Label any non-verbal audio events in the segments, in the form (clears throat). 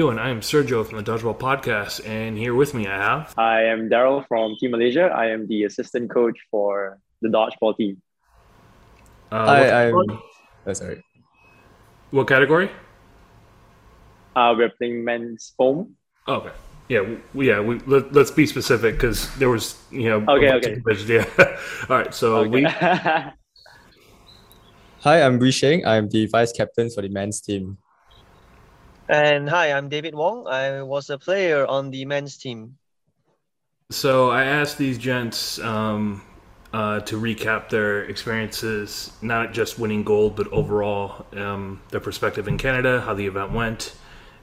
doing? I am Sergio from the Dodgeball Podcast, and here with me I have. I am Daryl from Team Malaysia. I am the assistant coach for the dodgeball team. Uh, Hi, I'm. Oh, sorry. What category? Uh, we're playing men's foam. Oh, okay. Yeah, we, yeah. We let, us be specific because there was, you know. Okay. Okay. (laughs) Yeah. All right. So okay. we. (laughs) Hi, I'm Wee Sheng. I'm the vice captain for the men's team. And hi, I'm David Hwong. I was a player on the men's team. So I asked these gents um, uh, to recap their experiences, not just winning gold, but overall um, their perspective in Canada, how the event went.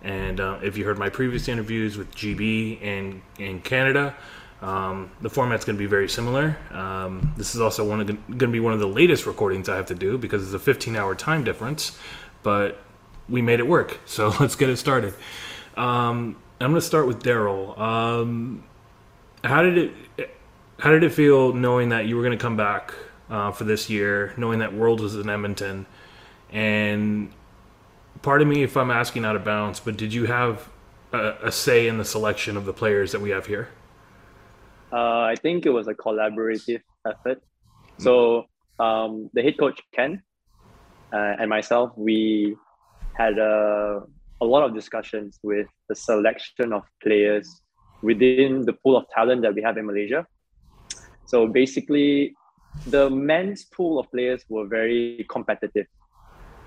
And uh, if you heard my previous interviews with GB and in Canada, um, the format's going to be very similar. Um, this is also going to be one of the latest recordings I have to do because it's a 15 hour time difference. But we made it work. So (laughs) let's get it started. Um, I'm going to start with Daryl. Um, how did it how did it feel knowing that you were going to come back uh, for this year, knowing that World was in Edmonton, and part of me if I'm asking out of bounds, but did you have a, a say in the selection of the players that we have here? Uh, I think it was a collaborative effort. So um, the head coach Ken uh, and myself, we had a, a lot of discussions with the selection of players within the pool of talent that we have in Malaysia. So basically, the men's pool of players were very competitive.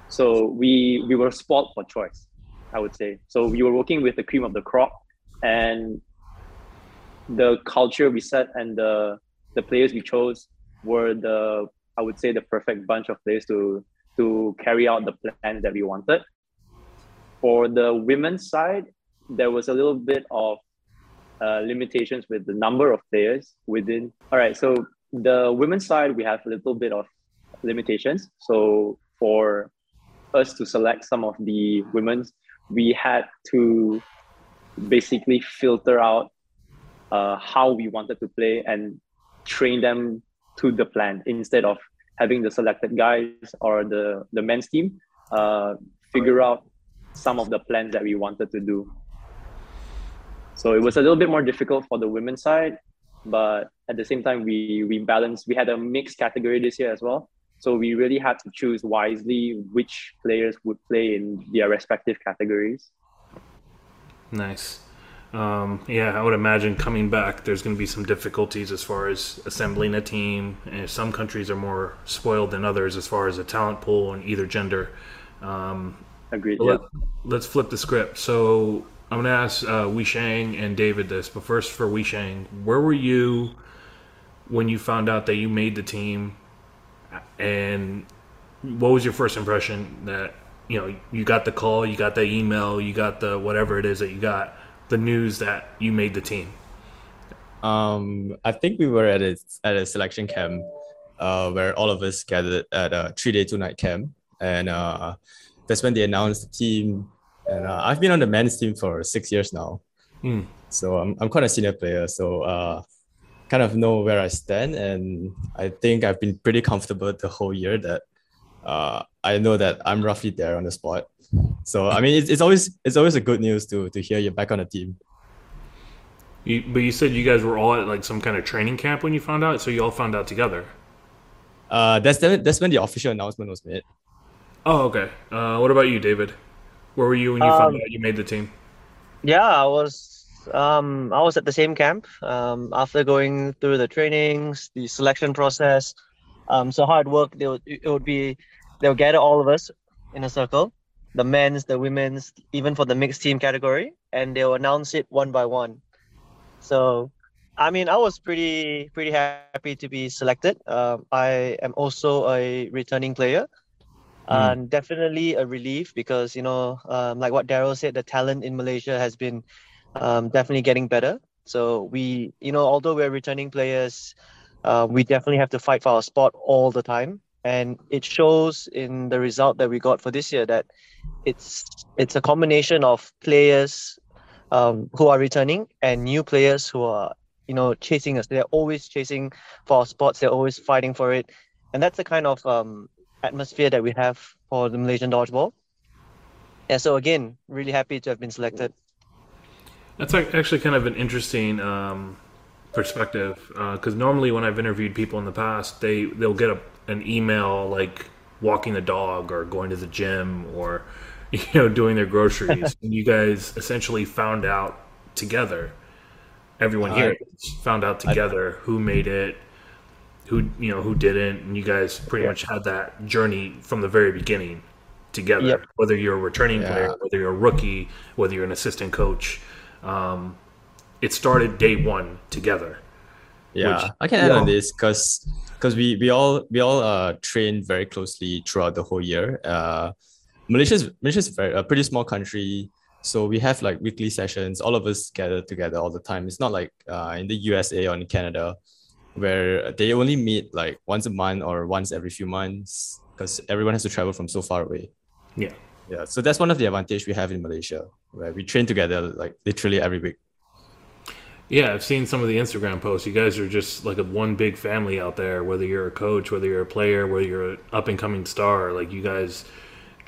So we we were spoiled for choice, I would say. So we were working with the cream of the crop, and the culture we set and the the players we chose were the I would say the perfect bunch of players to to carry out the plans that we wanted. For the women's side, there was a little bit of uh, limitations with the number of players within. All right, so the women's side, we have a little bit of limitations. So for us to select some of the women's, we had to basically filter out uh, how we wanted to play and train them to the plan instead of having the selected guys or the the men's team uh, figure out some of the plans that we wanted to do. So it was a little bit more difficult for the women's side, but at the same time, we we balanced. We had a mixed category this year as well, so we really had to choose wisely which players would play in their respective categories. Nice. Um, yeah, I would imagine coming back, there's going to be some difficulties as far as assembling a team. And some countries are more spoiled than others as far as a talent pool in either gender. Um, Agreed. Yeah. Let, us flip the script. So I'm going to ask uh, Wee Sheng and David this, but first for Wee Sheng, where were you when you found out that you made the team, and what was your first impression that you know you got the call, you got the email, you got the whatever it is that you got, the news that you made the team? Um, I think we were at a at a selection camp, uh, where all of us gathered at a three day two night camp, and uh that's when they announced the team. And uh, I've been on the men's team for six years now. Mm. So I'm, I'm quite a senior player. So uh, kind of know where I stand. And I think I've been pretty comfortable the whole year that uh, I know that I'm roughly there on the spot. So I mean, it's, it's always it's always a good news to to hear you're back on the team. You, but you said you guys were all at like some kind of training camp when you found out, so you all found out together. Uh, that's that's when the official announcement was made. Oh, okay. Uh, what about you, David? Where were you when you um, found out you made the team? Yeah, I was. Um, I was at the same camp. Um, after going through the trainings, the selection process. Um, so it worked, they would, it would be they'll gather all of us in a circle, the men's, the women's, even for the mixed team category, and they'll announce it one by one. So, I mean, I was pretty pretty happy to be selected. Um, I am also a returning player, mm. and definitely a relief because you know um, like what daryl said the talent in malaysia has been um, definitely getting better. So we you know although we're returning players uh, we definitely have to fight for our spot all the time. And it shows in the result that we got for this year that it's it's a combination of players um, who are returning and new players who are you know chasing us. They're always chasing for our spots. They're always fighting for it. And that's the kind of um, atmosphere that we have for the Malaysian dodgeball. yeah, so again, really happy to have been selected. That's actually kind of an interesting um, perspective because uh, normally when I've interviewed people in the past, they they'll get a, an email like walking the dog or going to the gym or (laughs) you know doing their groceries, (laughs) and you guys essentially found out together. Everyone here found out together I, who made it, who you know who didn't, and you guys pretty yeah. much had that journey from the very beginning together. Yep. Whether you're a returning yeah. player, whether you're a rookie, whether you're an assistant coach, um, it started day one together. Yeah, which, I can add on this because because we we all we all uh trained very closely throughout the whole year. Uh, Malaysia's Malaysia's very a pretty small country. So we have like weekly sessions. All of us gather together all the time. It's not like uh, in the USA or in Canada, where they only meet like once a month or once every few months because everyone has to travel from so far away. Yeah. Yeah. So that's one of the advantage we have in Malaysia, where we train together like literally every week. Yeah, I've seen some of the Instagram posts. You guys are just like a one big family out there. Whether you're a coach, whether you're a player, whether you're an up and coming star, like you guys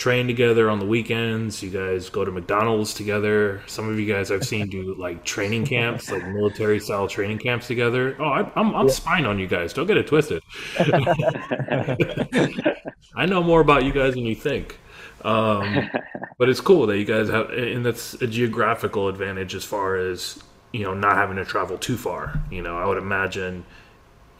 train together on the weekends. You guys go to McDonald's together. Some of you guys I've seen do like training camps, like military style training camps together. Oh, I, am I'm, I'm yeah. spying on you guys. Don't get it twisted. (laughs) (laughs) I know more about you guys than you think. Um, but it's cool that you guys have, and that's a geographical advantage as far as you know not having to travel too far. You know, I would imagine,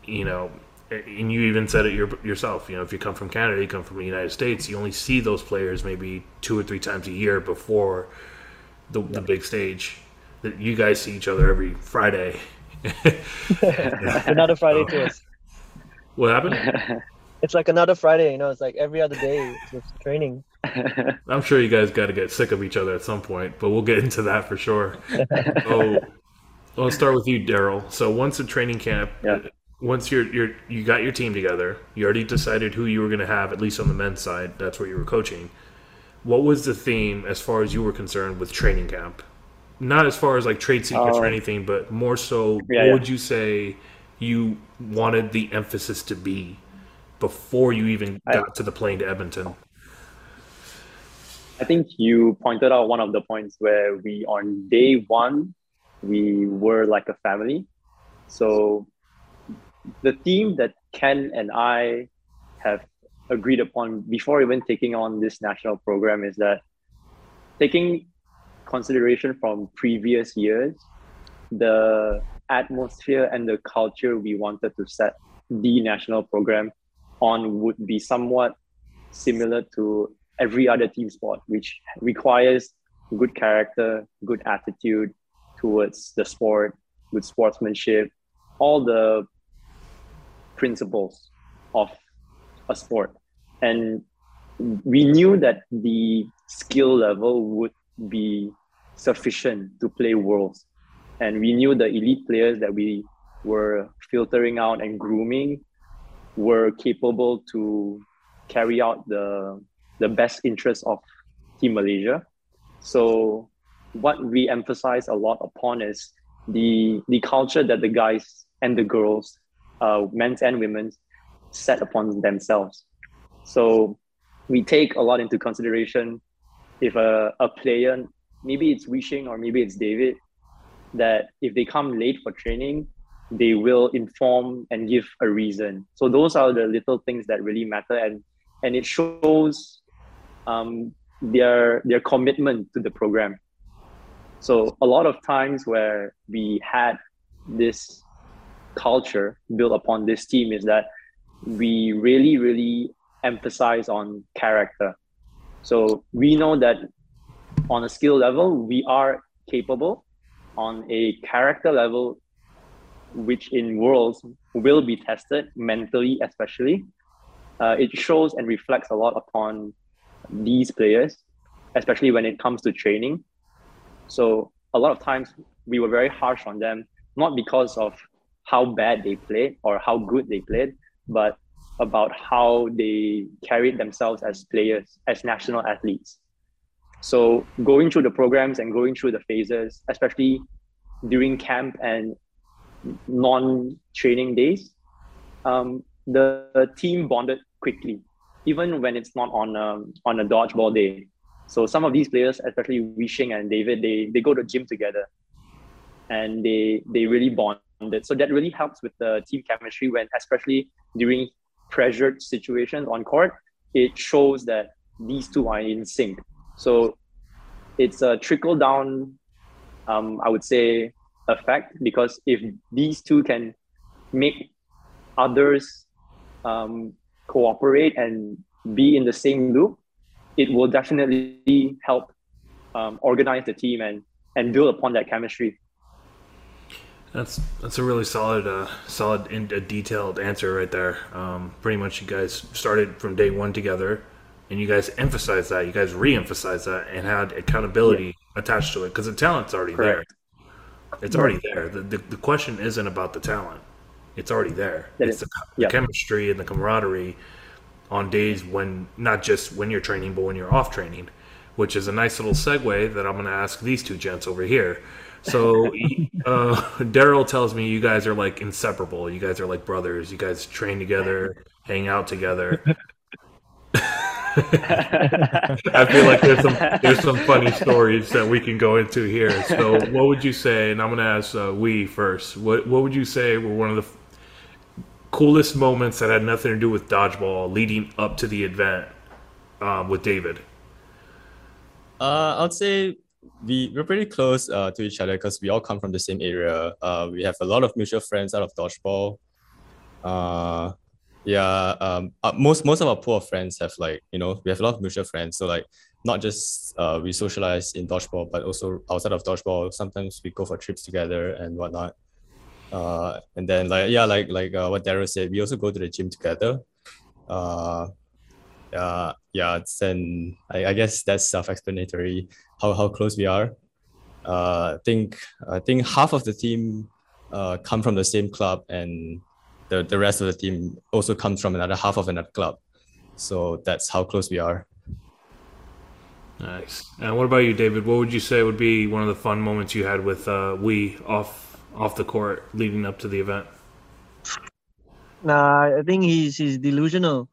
you know, and you even said it your, yourself. You know, if you come from Canada, you come from the United States, you only see those players maybe two or three times a year before the, the big stage. That you guys see each other every Friday. (laughs) Another Friday to us. (laughs) What happened? (laughs) It's like another Friday, you know. It's like every other day with training. I'm sure you guys got to get sick of each other at some point, but we'll get into that for sure. oh, let's start with you, Daryl. So once the training camp, yeah. Once you're you're you got your team together, you already decided who you were going to have, at least on the men's side. That's where you were coaching. What was the theme as far as you were concerned with training camp? Not as far as like trade secrets or um, anything, but more so, yeah, what yeah. would you say you wanted the emphasis to be before you even got I, to the plane to Edmonton? I think you pointed out one of the points where we on day one we were like a family. So the theme that Ken and I have agreed upon before even taking on this national program is that taking consideration from previous years, the atmosphere and the culture we wanted to set the national program on would be somewhat similar to every other team sport, which requires good character, good attitude towards the sport, good sportsmanship, all the principles of a sport. And we knew that the skill level would be sufficient to play worlds. And we knew the elite players that we were filtering out and grooming were capable to carry out the the best interest of Team Malaysia. So what we emphasize a lot upon is the the culture that the guys and the girls, uh, men's and women's, set upon themselves. So we take a lot into consideration if a, a player, maybe it's Wee Sheng or maybe it's David, that if they come late for training, they will inform and give a reason. So those are the little things that really matter and and it shows um, their their commitment to the program. So a lot of times where we had this culture built upon this team is that we really really emphasize on character. So we know that on a skill level we are capable. On a character level, which in worlds will be tested mentally, especially, uh, it shows and reflects a lot upon these players, especially when it comes to training. So a lot of times we were very harsh on them, not because of how bad they played or how good they played, but about how they carried themselves as players, as national athletes. So going through the programs and going through the phases, especially during camp and non-training days, um, the, the team bonded quickly even when it's not on a, on a dodgeball day. So some of these players, especially Wee Sheng and David, they they go to gym together, and they they really So that really helps with the team chemistry when, especially during pressured situations on court, it shows that these two are in sync. So it's a trickle down, um, I would say, effect because if these two can make others um, cooperate and be in the same loop, it will definitely help um, organize the team and and build upon that chemistry. That's that's a really solid, uh, solid and a detailed answer right there. Um, pretty much, you guys started from day one together, and you guys emphasized that. You guys re-emphasized that and had accountability yeah. attached to it because the talent's already Correct. there. It's already there. The, the, the question isn't about the talent; it's already there. That it's the, the chemistry and the camaraderie on days when not just when you're training, but when you're off training, which is a nice little segue that I'm going to ask these two gents over here. So uh, Daryl tells me you guys are like inseparable. You guys are like brothers. You guys train together, hang out together. (laughs) I feel like there's some there's some funny stories that Wee can go into here. So, what would you say? And I'm to ask uh, we first. What what would you say were one of the coolest moments that had nothing to do with dodgeball leading up to the event um, with David? Uh, I'd say we we're pretty close uh, to each other because we all come from the same area. Uh, we have a lot of mutual friends out of dodgeball. Uh, yeah. Um, uh, most most of our pool of friends have like you know we have a lot of mutual friends. So like not just uh, we socialize in dodgeball, but also outside of dodgeball. Sometimes we go for trips together and whatnot. Uh, and then like yeah, like like uh, what Daryl said, we also go to the gym together. Uh, uh, yeah, it's and I, I guess that's self-explanatory how, how close Wee are. Uh, I think I think half of the team uh, come from the same club, and the, the rest of the team also comes from another half of another club. So that's how close we are. Nice. And what about you, David? What would you say would be one of the fun moments you had with uh, we off off the court leading up to the event? Nah, I think he's he's delusional.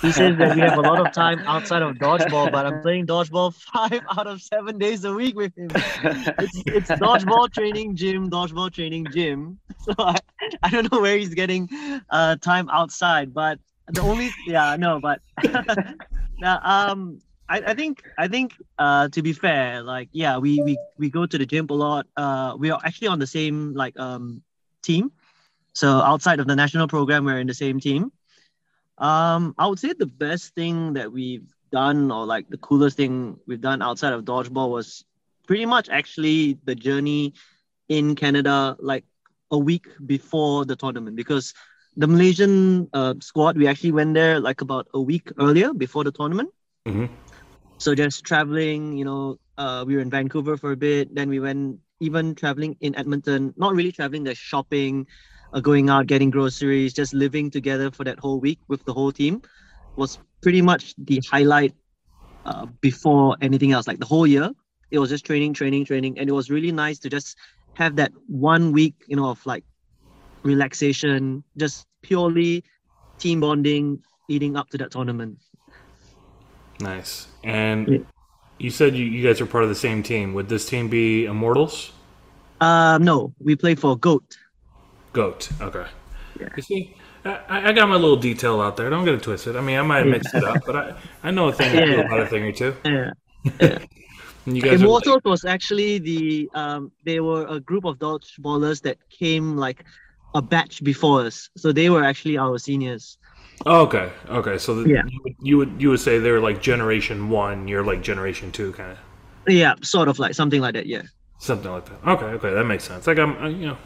He says that we have a lot of (laughs) time outside of dodgeball, but I'm playing dodgeball five out of seven days a week with him. It's, it's dodgeball training gym, dodgeball training gym. (laughs) So I, I don't know where he's getting uh, time outside, but the only yeah no, but (laughs) now um I, I think I think uh to be fair, like yeah, we we we go to the gym a lot. Uh, we are actually on the same like um team. So outside of the national program, we're in the same team. Um, I would say the best thing that we've done, or like the coolest thing we've done outside of dodgeball, was pretty much actually the journey in Canada, like a week before the tournament, because the Malaysian uh, squad we actually went there like about a week earlier before the tournament. Mm-hmm. So just traveling, you know, uh, we were in Vancouver for a bit, then we went even traveling in Edmonton, not really traveling, the shopping, uh, going out, getting groceries, just living together for that whole week with the whole team was pretty much the highlight uh, before anything else. Like the whole year, it was just training, training, training. And it was really nice to just have that one week, you know, of like relaxation, just purely team bonding leading up to that tournament. Nice. And yeah. you said you, you guys are part of the same team. Would this team be Immortals? Uh, no, we play for GOAT. Goat. Okay. Yeah. You see, I, I, got my little detail out there. Don't get it twisted. I mean, I might have mixed it up, but I, I know a thing or two about a thing or two. Yeah. (laughs) yeah. you guys Immortals like... was actually the um they were a group of dodgeballers that came like a batch before us. So they were actually our seniors. Oh, okay. Okay. So the, yeah. you, would, you would you would say they're like generation one. You're like generation two, kind of. Yeah, sort of like something like that. Yeah. Something like that. Okay. Okay, that makes sense. Like I'm, uh, you know,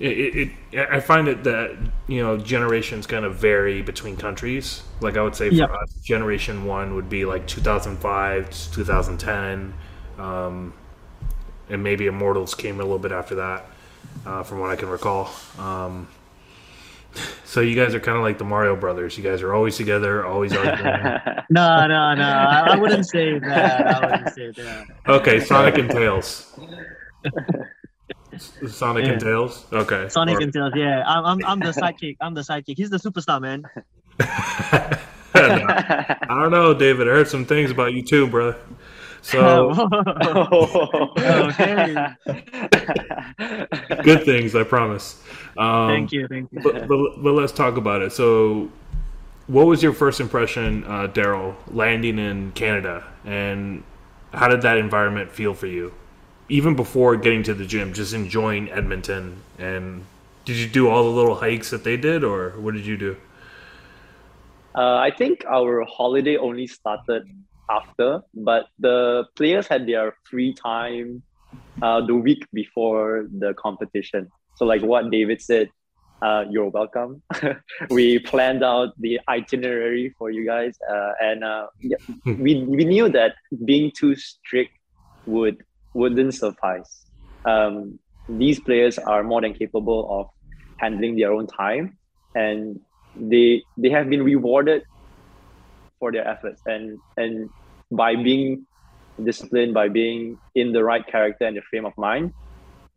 it, it, I find it that you know generations kind of vary between countries. Like I would say for yep. us, generation one would be like 2005 to 2010, um, and maybe Immortals came a little bit after that, uh, from what I can recall. Um, (laughs) so you guys are kind of like the Mario Brothers. You guys are always together, always (laughs) arguing. no, no, no. I wouldn't say that. I wouldn't say that. Okay, Sonic and Tails. (laughs) Sonic yeah. and Tails. Okay. Sonic or... and Tails. Yeah, I'm, I'm I'm the sidekick. I'm the sidekick. He's the superstar, man. (laughs) (laughs) no. I don't don't know, David. I heard some things about you too, brother. So (laughs) okay. good things, I promise. Um, thank you, thank you. But, but, but let's talk about it. So, what was your first impression, uh, Daryl, landing in Canada, and how did that environment feel for you? Even before getting to the gym, just enjoying Edmonton, and did you do all the little hikes that they did, or what did you do? Uh, I think our holiday only started after, but the players had their free time uh, the week before the competition. So, like what David said, uh, you're welcome. (laughs) we planned out the itinerary for you guys, uh, and uh, yeah, we we knew that being too strict would wouldn't suffice. Um, these players are more than capable of handling their own time, and they they have been rewarded for their efforts and and by being disciplined by being in the right character and the frame of mind.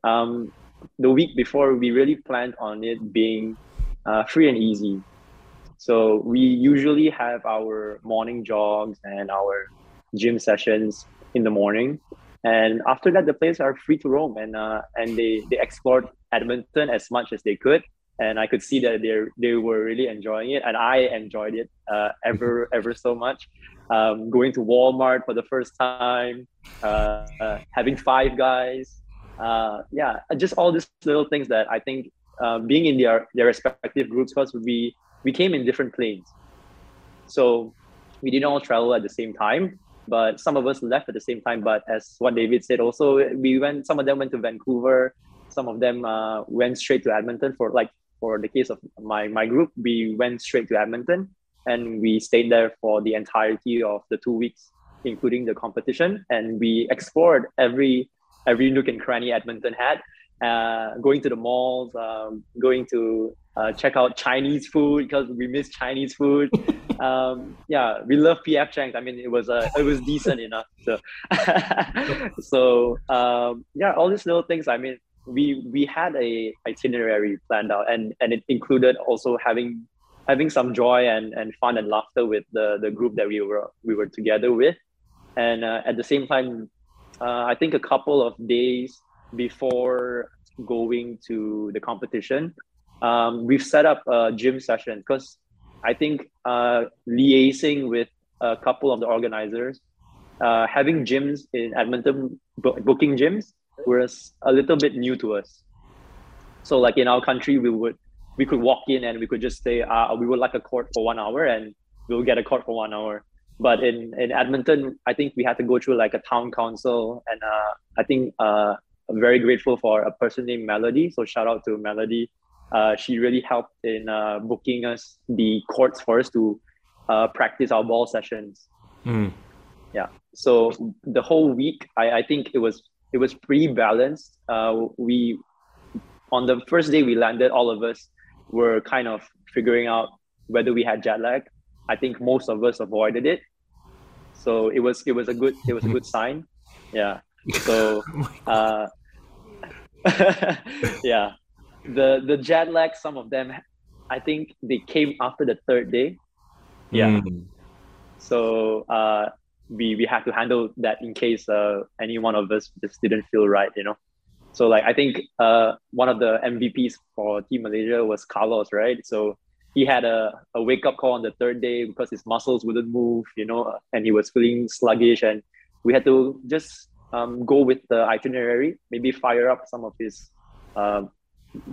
Um, the week before we really planned on it being uh, free and easy. So we usually have our morning jogs and our gym sessions in the morning and after that the players are free to roam and uh, and they they explored edmonton as much as they could and I could see that they they were really enjoying it, and I enjoyed it uh, ever (laughs) ever so much. Um, going to Walmart for the first time, uh, uh, having Five Guys, uh, yeah, just all these little things that I think uh, being in their their respective groups because we we came in different planes, so we didn't all travel at the same time. But some of us left at the same time. But as what David said, also we went. Some of them went to Vancouver. Some of them uh, went straight to Edmonton for like for the case of my my group, we went straight to Edmonton and we stayed there for the entirety of the two weeks, including the competition, and we explored every every nook and cranny Edmonton had. Uh, going to the malls, um, going to uh, check out Chinese food because we miss Chinese food. (laughs) um, yeah, we love PF Chang's. I mean, it was uh, it was decent enough. So, (laughs) so um, yeah, all these little things. I mean, we we had a itinerary planned out and and it included also having having some joy and and fun and laughter with the the group that we were we were together with and uh, at the same time uh, i think a couple of days before going to the competition um, we've set up a gym session because i think uh, liaising with a couple of the organizers uh, having gyms in edmonton booking gyms was a little bit new to us. So like in our country, we would we could walk in and we could just say, uh, we would like a court for one hour and we'll get a court for one hour. But in, in Edmonton, I think we had to go through like a town council and uh, I think uh, I'm very grateful for a person named Melody. So shout out to Melody. Uh, she really helped in uh, booking us the courts for us to uh, practice our ball sessions. Mm. Yeah. So the whole week, I, I think it was it was pretty balanced. Uh, we on the first day we landed, all of us were kind of figuring out whether we had jet lag. I think most of us avoided it, so it was it was a good it was a good sign. Yeah. So, (laughs) uh, (laughs) yeah, the the jet lag. Some of them, I think they came after the third day. Yeah. Mm. So uh, we we have to handle that in case uh, any one of us just didn't feel right, you know. So like I think uh, one of the MVPs for Team Malaysia was Carlos, right? So he had a, a wake up call on the third day because his muscles wouldn't move, you know, and he was feeling sluggish, and we had to just um, go with the itinerary, maybe fire up some of his uh,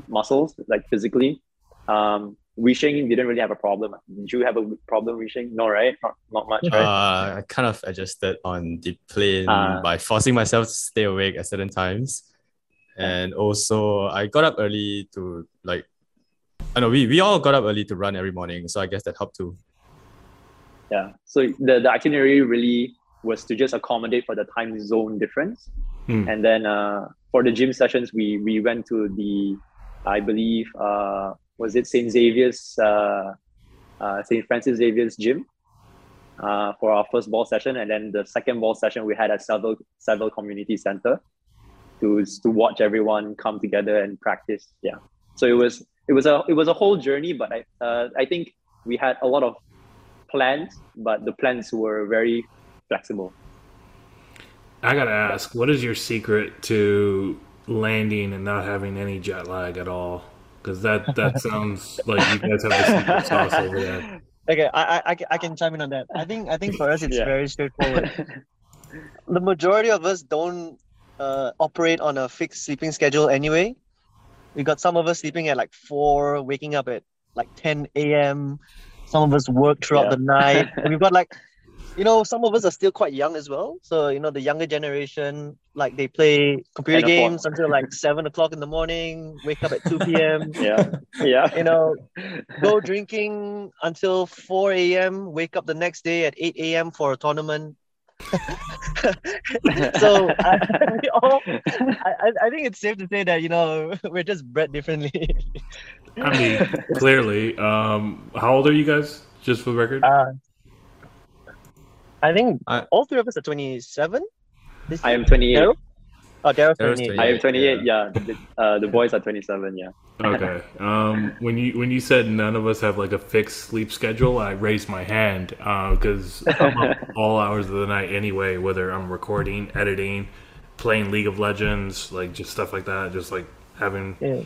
muscles, like physically. Um, Wee Sheng didn't really have a problem. Did you have a problem reaching? No, right? Not, not much, right? Uh, I kind of adjusted on the plane uh, by forcing myself to stay awake at certain times. And also, I got up early to like, I know we, we all got up early to run every morning. So I guess that helped too. Yeah. So the, the itinerary really was to just accommodate for the time zone difference. Hmm. And then uh, for the gym sessions, we, we went to the, I believe, uh, was it St. Xavier's, uh, uh, St. Francis Xavier's gym uh, for our first ball session. And then the second ball session we had at Saville, Saville Community Center to, to watch everyone come together and practice. Yeah. So it was, it was a, it was a whole journey, but I, uh, I think we had a lot of plans, but the plans were very flexible. I gotta ask, what is your secret to landing and not having any jet lag at all? Because that that (laughs) sounds like you guys have the secret (laughs) sauce over there. Okay, I, I, I can chime in on that. I think I think for us it's Yeah. very straightforward. (laughs) the majority of us don't uh, operate on a fixed sleeping schedule anyway. We got some of us sleeping at like four, waking up at like 10 a.m. Some of us work throughout Yeah. the night. And we've got like, you know, some of us are still quite young as well. So, you know, the younger generation, like they play computer 10 o'clock. games until like seven o'clock in the morning, wake up at 2 p.m. (laughs) yeah, yeah. You know, go drinking until 4 a.m., wake up the next day at 8 a.m. for a tournament. (laughs) so I, (laughs) we all, I, I- I think it's safe to say that, you know, we're just bred differently. I mean, clearly. Um, how old are you guys? Just for the record. Uh, I think I- all three of us are 27. This I am 28. Daryl? Oh, Daryl's Daryl's 28. I am 28. Yeah. Yeah, the, uh, the boys are 27. Yeah. Okay. Um, when you when you said none of us have like a fixed sleep schedule, I raised my hand because I'm up (laughs) all hours of the night anyway. Whether I'm recording, editing, playing League of Legends, like just stuff like that, just like having. Yeah.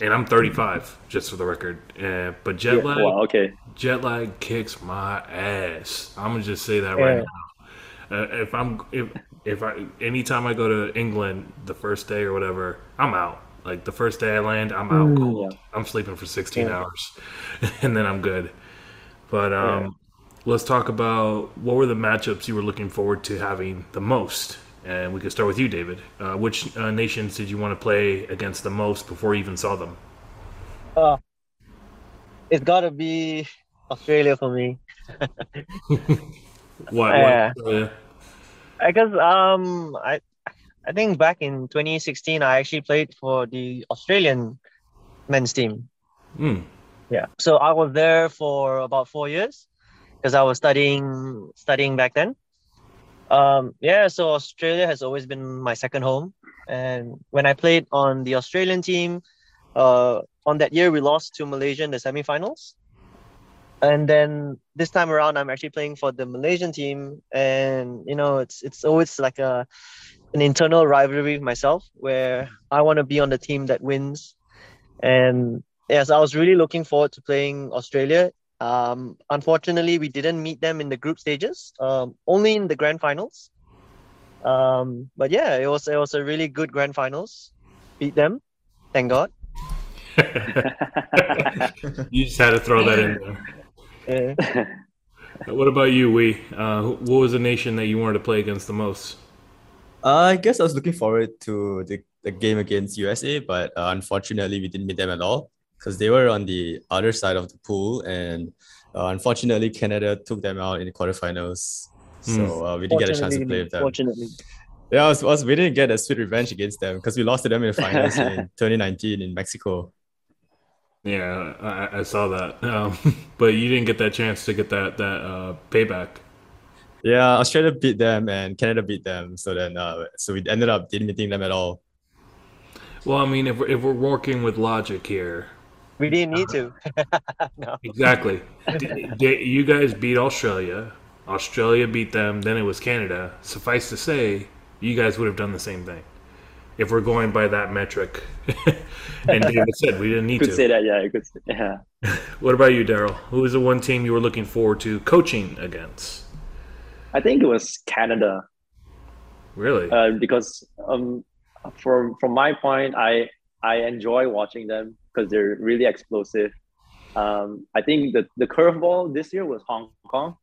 And I'm 35, just for the record. Uh, but jet Yeah, lag, Wow. Okay. jet lag kicks my ass. I'm gonna just say that right now. Uh, if I'm if if I anytime I go to England the first day or whatever, I'm out. Like the first day I land, I'm out cold. I'm sleeping for 16 Yeah. hours, (laughs) and then I'm good. But um, let's talk about what were the matchups you were looking forward to having the most. And we could start with you, David. Uh, which uh, nations did you want to play against the most before you even saw them? Uh, it's got to be Australia for me. What uh, Because um, I I think back in 2016, I actually played for the Australian men's team. hmm. Yeah. So I was there for about four years because I was studying studying back then. Um, yeah, so Australia has always been my second home. And when I played on the Australian team, uh, on that year we lost to Malaysia in the semifinals. And then this time around, I'm actually playing for the Malaysian team, and you know, it's it's always like a an internal rivalry with myself where I want to be on the team that wins. And yes, I was really looking forward to playing Australia. Um, unfortunately, we didn't meet them in the group stages, um, only in the grand finals. Um, but yeah, it was it was a really good grand finals. Beat them, thank God. (laughs) (laughs) you just had to throw that in there. Yeah. What about you, Wee? Uh, what was the nation that you wanted to play against the most? Uh, I guess I was looking forward to the, the game against USA, but uh, unfortunately, we didn't meet them at all because they were on the other side of the pool, and uh, unfortunately, Canada took them out in the quarterfinals. So uh, we didn't get a chance to play with them. Fortunately, Yeah, I was, I was waiting to get a sweet revenge against them because we lost to them in the (laughs) finals in 2019 in Mexico. Yeah, I, I saw that, (laughs) um, but you didn't get that chance to get that that uh, payback. Yeah, Australia beat them and Canada beat them. So then, uh, so we ended up didn't meeting them at all. Well, I mean, if we're, if we're working with logic here, we didn't need to. (laughs) no. exactly, D- d- you guys beat Australia. Australia beat them. Then it was Canada. Suffice to say, you guys would have done the same thing if we're going by that metric. (laughs) and David said we didn't need could to. say that. Yeah, could. Say, yeah. (laughs) What about you, Daryl? Who was the one team you were looking forward to coaching against? I think it was Canada. Really? uh, because um, from from my point, I I enjoy watching them because they're really explosive. Um, I think the the curveball this year was Hong Kong.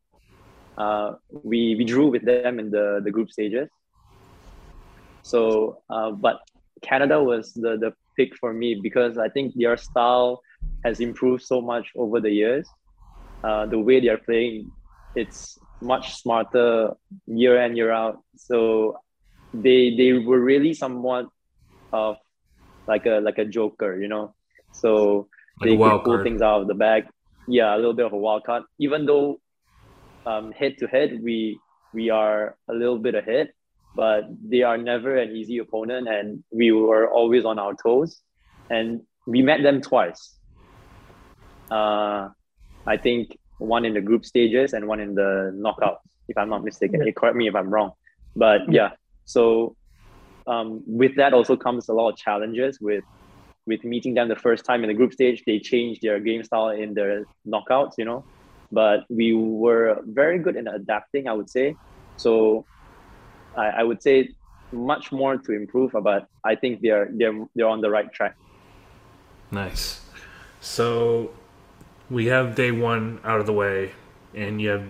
Uh, we we drew with them in the the group stages. So, uh, but Canada was the the pick for me because I think their style has improved so much over the years. Uh, the way they are playing, it's much smarter year in year out. So they they were really somewhat of like a like a joker, you know. So Like they could pull card. things out of the bag. Yeah, a little bit of a wild card. Even though um, head to head we we are a little bit ahead, but they are never an easy opponent, and we were always on our toes. And we met them twice. Uh, I think one in the group stages and one in the knockout, if I'm not mistaken. Yeah. Correct me if I'm wrong. But yeah, so um, with that also comes a lot of challenges with with meeting them the first time in the group stage. They changed their game style in their knockouts, you know. But we were very good in adapting, I would say. So I, I would say much more to improve, but I think they're they're they're on the right track. Nice. So we have day one out of the way, and you have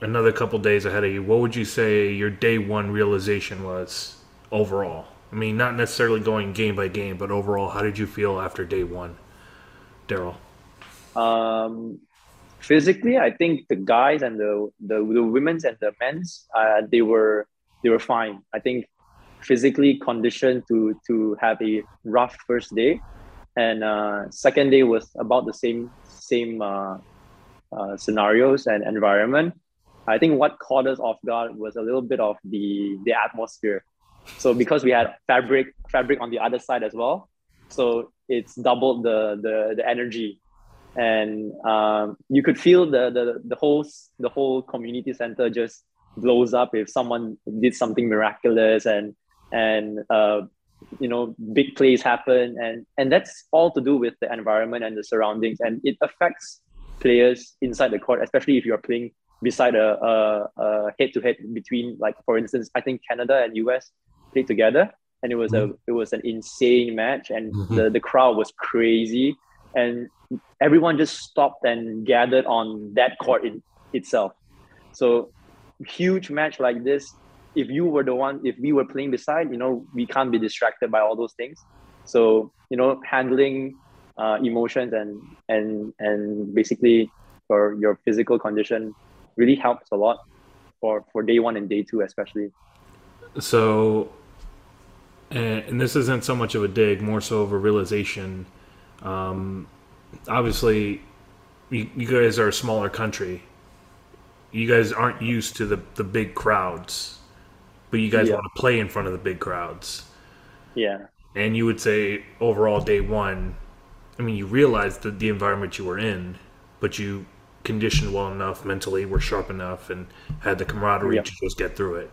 another couple days ahead of you. What would you say your day one realization was overall? I mean, not necessarily going game by game, but overall, how did you feel after day one, Daryl? Um, physically, I think the guys and the the, the women's and the men's, uh, they were they were fine. I think physically conditioned to to have a rough first day, and uh, second day was about the same same uh, uh, scenarios and environment. I think what caught us off guard was a little bit of the the atmosphere. So because we had fabric fabric on the other side as well, so it's doubled the the, the energy, and um, you could feel the, the the whole the whole community center just blows up if someone did something miraculous and and uh, you know big plays happen. And and that's all to do with the environment and the surroundings. And it affects players inside the court especially if you're playing beside a, a, a head-to-head between like for instance i think canada and us played together and it was mm-hmm. a it was an insane match and mm-hmm. the, the crowd was crazy and everyone just stopped and gathered on that court in itself so huge match like this if you were the one if we were playing beside you know we can't be distracted by all those things so you know handling uh, emotions and and and basically for your physical condition really helps a lot for for day one and day two especially so and this isn't so much of a dig more so of a realization um, obviously you, you guys are a smaller country you guys aren't used to the the big crowds but you guys yeah. want to play in front of the big crowds. Yeah. And you would say overall day one, I mean, you realized the, the environment you were in, but you conditioned well enough mentally, were sharp enough, and had the camaraderie to just get through it.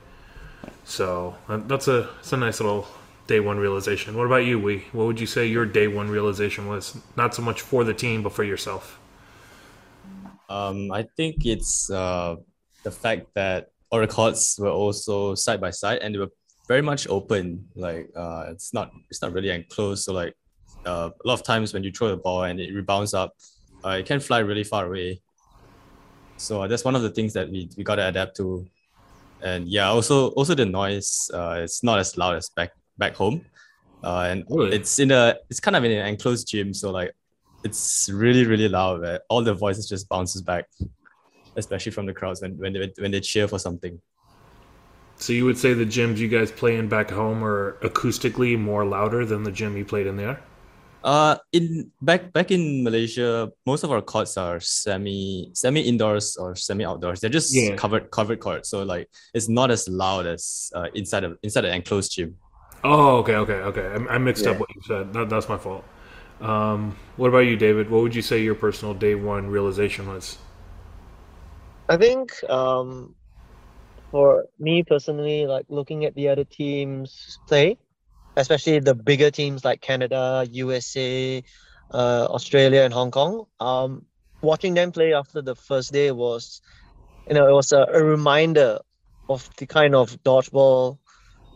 So that's a it's a nice little day one realization. What about you, Wee? What would you say your day one realization was? Not so much for the team, but for yourself. Um, I think it's uh, the fact that our records were also side by side and they were very much open. Like uh, it's not it's not really enclosed. So like uh, a lot of times when you throw the ball and it rebounds up, uh, it can fly really far away. So uh, that's one of the things that we, we got to adapt to. And yeah, also also the noise. Uh, it's not as loud as back back home. Uh, and really? it's in a it's kind of in an enclosed gym, so like it's really really loud. Right? All the voices just bounces back especially from the crowds when, when they when they cheer for something. So you would say the gyms you guys play in back home are acoustically more louder than the gym you played in there? Uh, in back back in Malaysia, most of our courts are semi semi indoors or semi outdoors. They're just yeah. covered covered courts, so like it's not as loud as uh, inside of inside an enclosed gym. Oh, okay, okay, okay. I, I mixed yeah. up what you said. That, that's my fault. Um, what about you, David? What would you say your personal day one realization was? I think um, for me personally, like looking at the other teams play, especially the bigger teams like Canada, USA, uh, Australia, and Hong Kong, um, watching them play after the first day was, you know, it was a, a reminder of the kind of dodgeball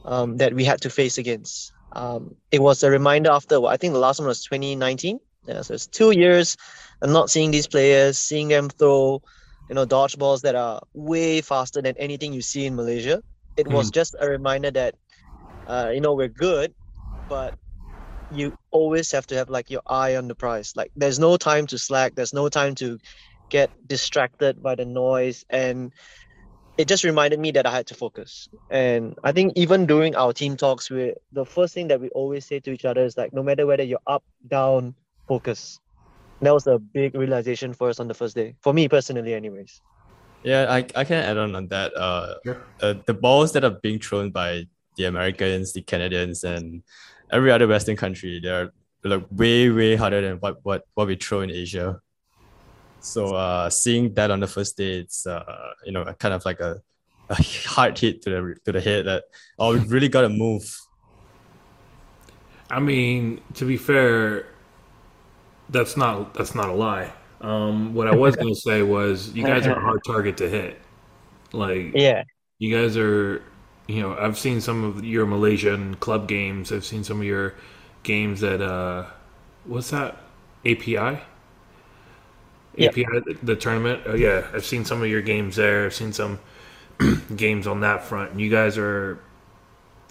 um, that we had to face against. Um, it was a reminder after, I think the last one was 2019. Yeah, so it's two years and not seeing these players, seeing them throw you know dodgeballs that are way faster than anything you see in Malaysia. It mm. was hmm. just a reminder that uh, you know we're good, but you always have to have like your eye on the prize. Like there's no time to slack. There's no time to get distracted by the noise and it just reminded me that I had to focus. And I think even during our team talks, we the first thing that we always say to each other is like, no matter whether you're up, down, focus. That was a big realization for us on the first day. For me personally anyways. Yeah i, I can add on on that. Uh, uh, the balls that are being thrown by the americans the canadians and every other western country they're like way way harder than what what what we throw in asia So uh, seeing that on the first day, it's uh, you know kind of like a, a hard hit to the to the head that oh we really got to move. I mean, to be fair, that's not that's not a lie. Um, what I was going to say was you guys are a hard target to hit. Like Yeah. you guys are, you know, I've seen some of your Malaysian club games. I've seen some of your games at uh, what's that? API. API, the, the tournament. Oh yeah, I've seen some of your games there. I've seen some (clears throat) games on that front. And you guys are,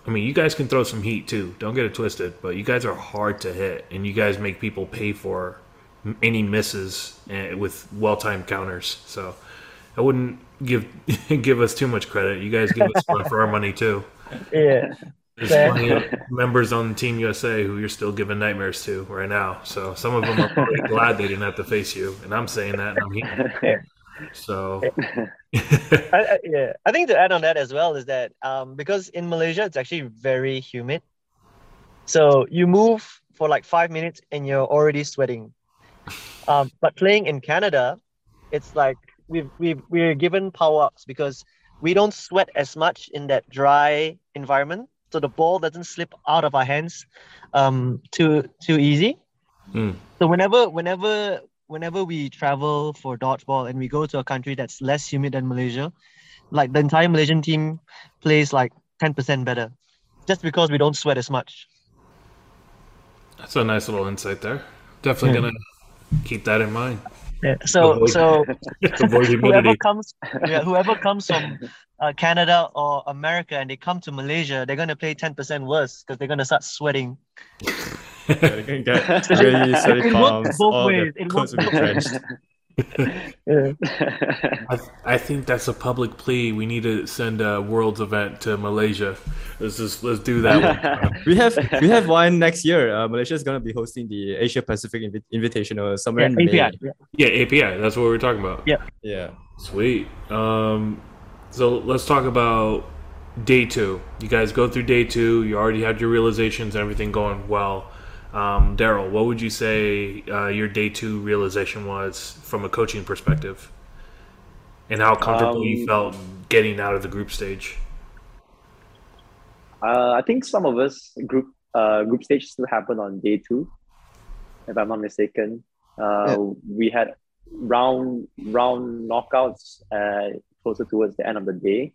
I mean, you guys can throw some heat too. Don't get it twisted. But you guys are hard to hit, and you guys make people pay for any misses uh, with well-timed counters. So I wouldn't give (laughs) give us too much credit. You guys give us one for our money too. (laughs) Yeah. There's plenty of (laughs) members on Team USA who you're still giving nightmares to right now. So some of them are probably (laughs) glad they didn't have to face you, and I'm saying that, and I'm here. So (laughs) I, I, yeah, I think to add on that as well is that um, because in Malaysia it's actually very humid, so you move for like five minutes and you're already sweating. Um, but playing in Canada, it's like we've we've we're given power ups because we don't sweat as much in that dry environment, so the ball doesn't slip out of our hands um, too too easy. Mm. So whenever whenever whenever we travel for dodgeball and we go to a country that's less humid than Malaysia, like the entire Malaysian team plays like 10% better just because we don't sweat as much. that's a nice little insight there. Definitely Yeah. gonna keep that in mind. Yeah. So Avoid- so (laughs) Avoid (laughs) whoever comes yeah, whoever comes from uh, Canada or America and they come to Malaysia, they're gonna play 10% worse because they're gonna start sweating. Yeah, they can get really (laughs) sweaty It works palms. both All ways. It clothes works both drenched. (laughs) Yeah. I, I think that's a public plea. We need to send a world's event to Malaysia. Let's just let's do that one. (laughs) We have we have one next year. Uh, Malaysia is gonna be hosting the Asia Pacific Invi- Invitational somewhere Yeah, in May. API. Yeah. Yeah, API. That's what we are talking about. Yeah. Yeah. Sweet. Um, so let's talk about day two. You guys go through day two. You already had your realizations and everything going well. Um, Daryl, what would you say uh, your day two realization was from a coaching perspective, and how comfortable you Um, felt getting out of the group stage? Uh, I think some of us group uh, group stage still happened on day two, if I'm not mistaken. Uh, We had round round knockouts uh, closer towards the end of the day.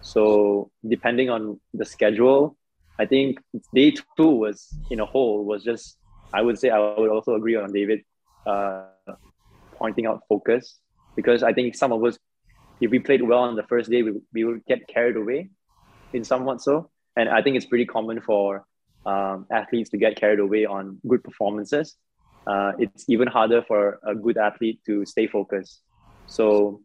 So depending on the schedule, I think day two was in a whole was just I would say I would also agree on David uh, pointing out focus because I think some of us if we played well on the first day we, we would get carried away in somewhat so and I think it's pretty common for um, athletes to get carried away on good performances. Uh, it's even harder for a good athlete to stay focused. So,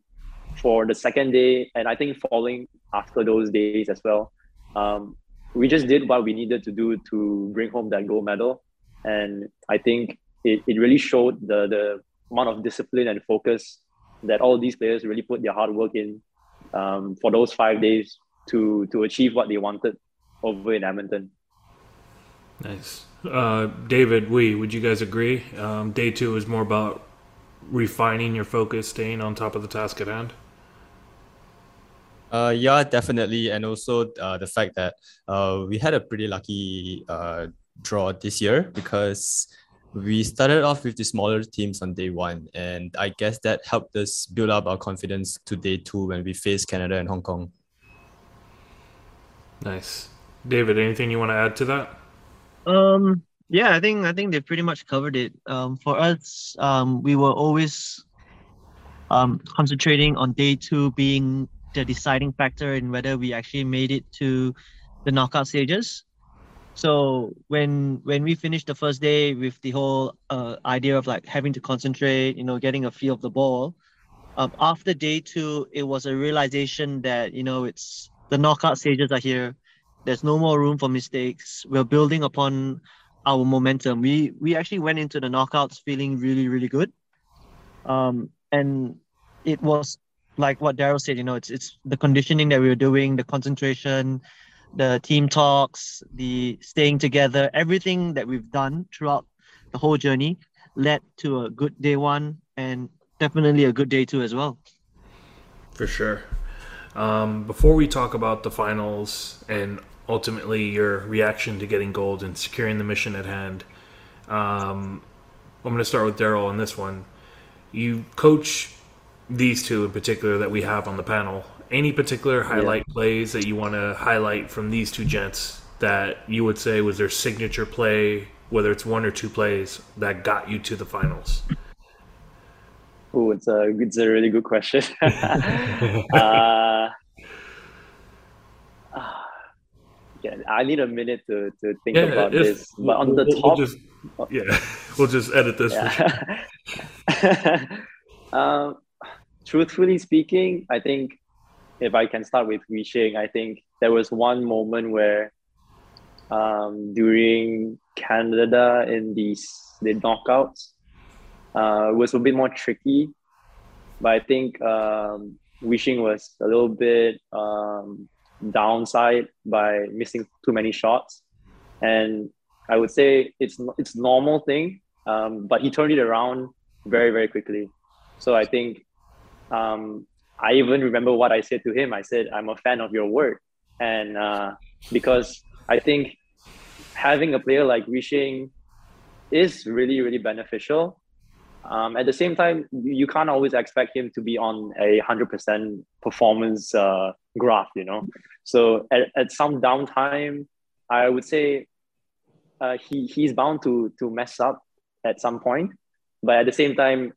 for the second day, and I think following after those days as well, um, we just did what we needed to do to bring home that gold medal. And I think it, it really showed the, the amount of discipline and focus that all these players really put their hard work in um, for those five days to to achieve what they wanted over in Edmonton. Nice. Uh, David, we would you guys agree? Um, day two is more about refining your focus, staying on top of the task at hand. Uh, yeah, definitely, and also uh, the fact that uh, we had a pretty lucky uh, draw this year because we started off with the smaller teams on day one, and I guess that helped us build up our confidence to day two when we faced Canada and Hong Kong. Nice. David, anything you want to add to that? Um, yeah, I think I think they pretty much covered it. Um, for us, um, we were always um, concentrating on day two being the deciding factor in whether we actually made it to the knockout stages. So when when we finished the first day with the whole uh, idea of like having to concentrate, you know, getting a feel of the ball, um, after day two, it was a realization that you know it's the knockout stages are here. There's no more room for mistakes. We're building upon our momentum. We we actually went into the knockouts feeling really really good, um, and it was like what Daryl said. You know, it's it's the conditioning that we were doing, the concentration, the team talks, the staying together, everything that we've done throughout the whole journey led to a good day one. And definitely a good day too as well. For sure. Um, before we talk about the finals and ultimately your reaction to getting gold and securing the mission at hand, um, I'm going to start with Daryl on this one. You coach these two in particular that we have on the panel. Any particular highlight yeah. plays that you want to highlight from these two gents that you would say was their signature play, whether it's one or two plays that got you to the finals? Oh, it's a it's a really good question. (laughs) uh, (sighs) yeah, I need a minute to, to think yeah, about this. But on the we'll, top, we'll just, yeah, (laughs) we'll just edit this. Yeah. Sure. (laughs) um, truthfully speaking, I think if I can start with Wee Sheng, I think there was one moment where um, during Canada in these the knockouts, uh, was a bit more tricky. But I think um, Wee Sheng was a little bit um, downside by missing too many shots, and I would say it's it's normal thing. Um, but he turned it around very very quickly. So I think um, I even remember what I said to him. I said, "I'm a fan of your work," and uh, because I think having a player like Wee Sheng is really really beneficial um, at the same time, you can't always expect him to be on a hundred percent performance uh, graph, you know. So at, at some downtime, I would say uh, he he's bound to to mess up at some point. But at the same time,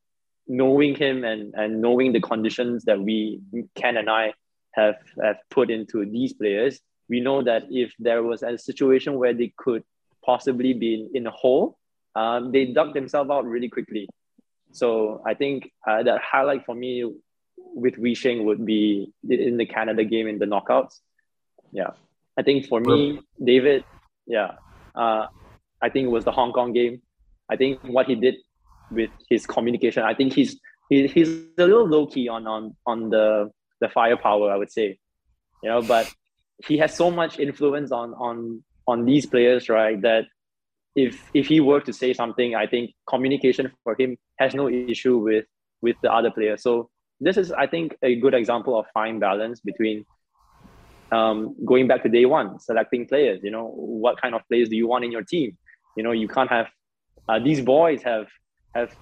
knowing him and and knowing the conditions that we Ken and I have have put into these players, we know that if there was a situation where they could possibly be in, in a hole, um, they dug themselves out really quickly. So I think uh, that highlight for me with Wee Sheng would be in the Canada game in the knockouts. Yeah, I think for me, David, yeah, uh, I think it was the Hong Kong game. I think what he did with his communication, I think he's he, he's a little low key on on on the the firepower, I would say, you know, but he has so much influence on on on these players, right? That if if he were to say something, I think communication for him has no issue with with the other players. So this is, I think, a good example of fine balance between um, going back to day one, selecting players. You know, what kind of players do you want in your team? You know, you can't have uh, these boys have have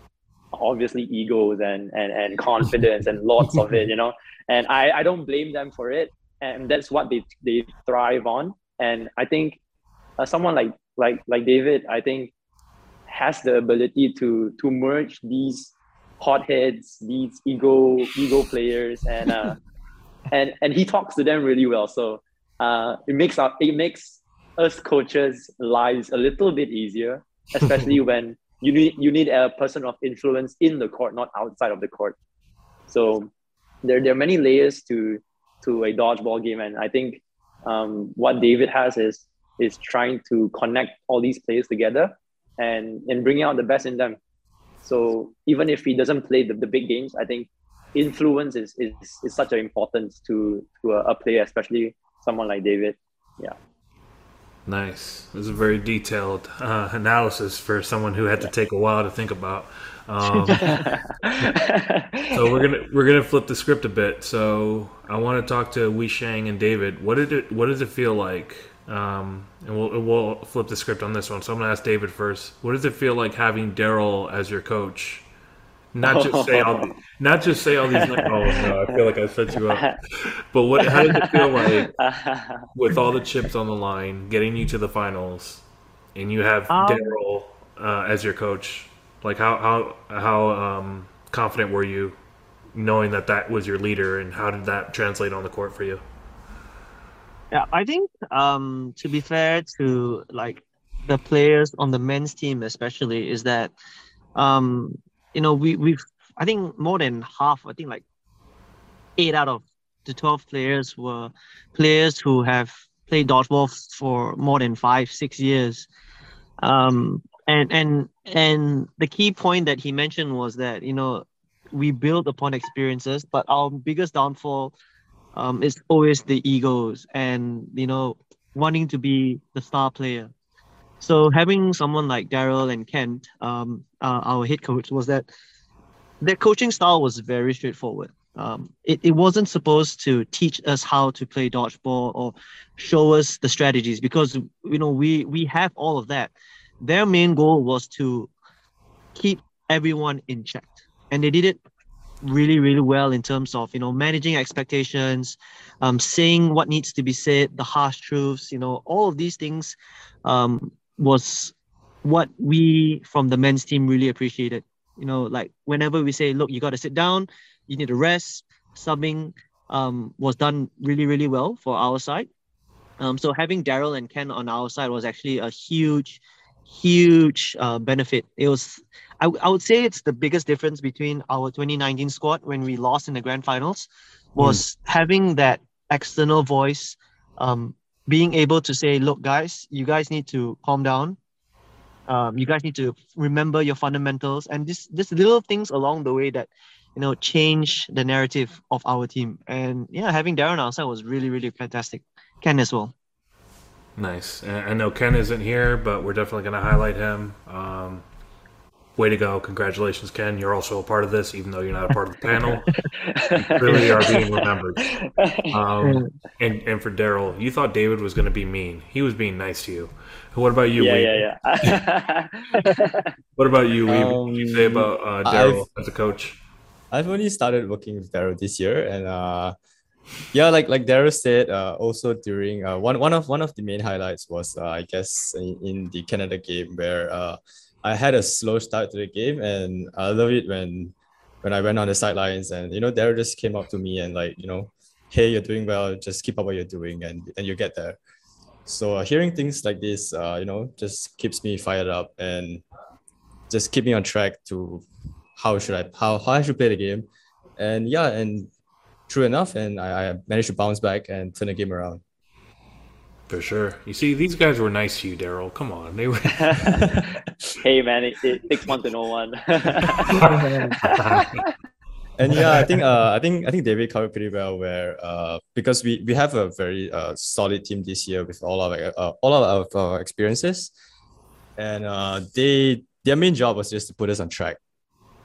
obviously egos and and, and confidence and lots of it. You know, and I I don't blame them for it, and that's what they they thrive on. And I think uh, someone like like like David, I think has the ability to to merge these hotheads, these ego ego players, and uh, (laughs) and and he talks to them really well. So uh, it makes our it makes us coaches lives a little bit easier, especially (laughs) when you need you need a person of influence in the court, not outside of the court. So there there are many layers to to a dodgeball game, and I think um, what David has is is trying to connect all these players together and and bringing out the best in them. So even if he doesn't play the, the big games, I think influence is, is, is such an importance to to a, a player, especially someone like David. Yeah. Nice. It was a very detailed uh, analysis for someone who had to take a while to think about. (laughs) Um, so we're gonna we're gonna flip the script a bit. So I want to talk to Wee Sheng and David. What did it What does it feel like um, and we'll we'll flip the script on this one. So I'm gonna ask David first. What does it feel like having Daryl as your coach? Not just say all, the, not just say all these. oh no, I feel like I set you up. (laughs) But what? How does it feel like with all the chips on the line, getting you to the finals, and you have um, Daryl uh, as your coach? Like how how how um, confident were you, knowing that that was your leader, and how did that translate on the court for you? Yeah, I think um, to be fair to like the players on the men's team especially is that um, you know we we've I think more than half I think like eight out of the 12 players were players who have played dodgeball for more than five six years um, and and and the key point that he mentioned was that you know we build upon experiences but our biggest downfall um, it's always the egos and you know wanting to be the star player. So having someone like Daryl and Kent, um, uh, our head coach, was that their coaching style was very straightforward. Um, it, it wasn't supposed to teach us how to play dodgeball or show us the strategies because you know we we have all of that. Their main goal was to keep everyone in check, and they did it really really well in terms of you know managing expectations, um, saying what needs to be said, the harsh truths. You know all of these things um, was what we from the men's team really appreciated. You know, like whenever we say, look, you got to sit down, you need to rest. Subbing um, was done really, really well for our side. Um, so having Daryl and Ken on our side was actually a huge, huge uh, benefit. It was, I, I would say, it's the biggest difference between our 2019 squad when we lost in the grand finals, was mm. having that external voice, um, being able to say, "Look, guys, you guys need to calm down. Um, you guys need to remember your fundamentals and just just little things along the way that you know, change the narrative of our team. And yeah, having Darren outside was really, really fantastic. Ken as well. Nice. I know Ken isn't here, but we're definitely going to highlight him. Um, way to go. Congratulations, Ken. You're also a part of this, even though you're not a part of the (laughs) panel. you (laughs) really are being remembered. Um, and, and for Daryl, you thought David was going to be mean. He was being nice to you. What about you? Yeah, Weeb? yeah, yeah. (laughs) what about you, Weeb? Um, what do you say about uh, Daryl as a coach? I've only started working with Daryl this year, and uh, yeah, like like Daryl said, uh, also during uh, one one of one of the main highlights was uh, I guess in, in the Canada game where uh, I had a slow start to the game, and I love it when when I went on the sidelines and you know Daryl just came up to me and like you know, hey, you're doing well, just keep up what you're doing, and and you get there. So uh, hearing things like this, uh, you know, just keeps me fired up and just keep me on track to how should I how, how I should play the game. And yeah, and true enough, and I, I managed to bounce back and turn the game around. For sure. You see, these guys were nice to you, Daryl. Come on, they were. (laughs) (laughs) hey, man, it, it, takes one to know one. and yeah, I think uh, I think I think David covered pretty well. Where uh, because we we have a very uh, solid team this year with all of uh, all of our experiences, and uh, they their main job was just to put us on track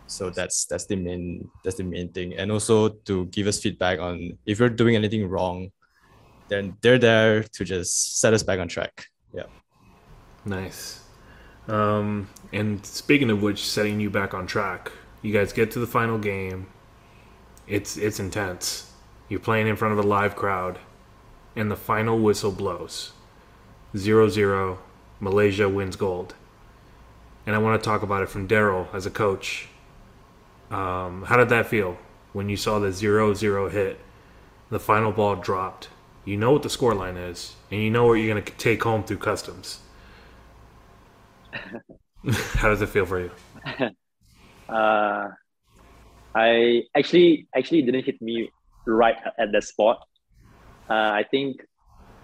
so that's that's the main that's the main thing and also to give us feedback on if we're doing anything wrong then they're there to just set us back on track. Yeah. Nice. Um and speaking of which setting you back on track you guys get to the final game. It's it's intense. You're playing in front of a live crowd and the final whistle blows. 0-0 malaysia wins gold. And i want to talk about it from daryl as a coach. Um, how did that feel when you saw the zero zero hit? The final ball dropped. You know what the score line is, and you know what you're going to take home through customs. (laughs) how does it feel for you? Uh, I actually actually didn't hit me right at the spot. Uh, I think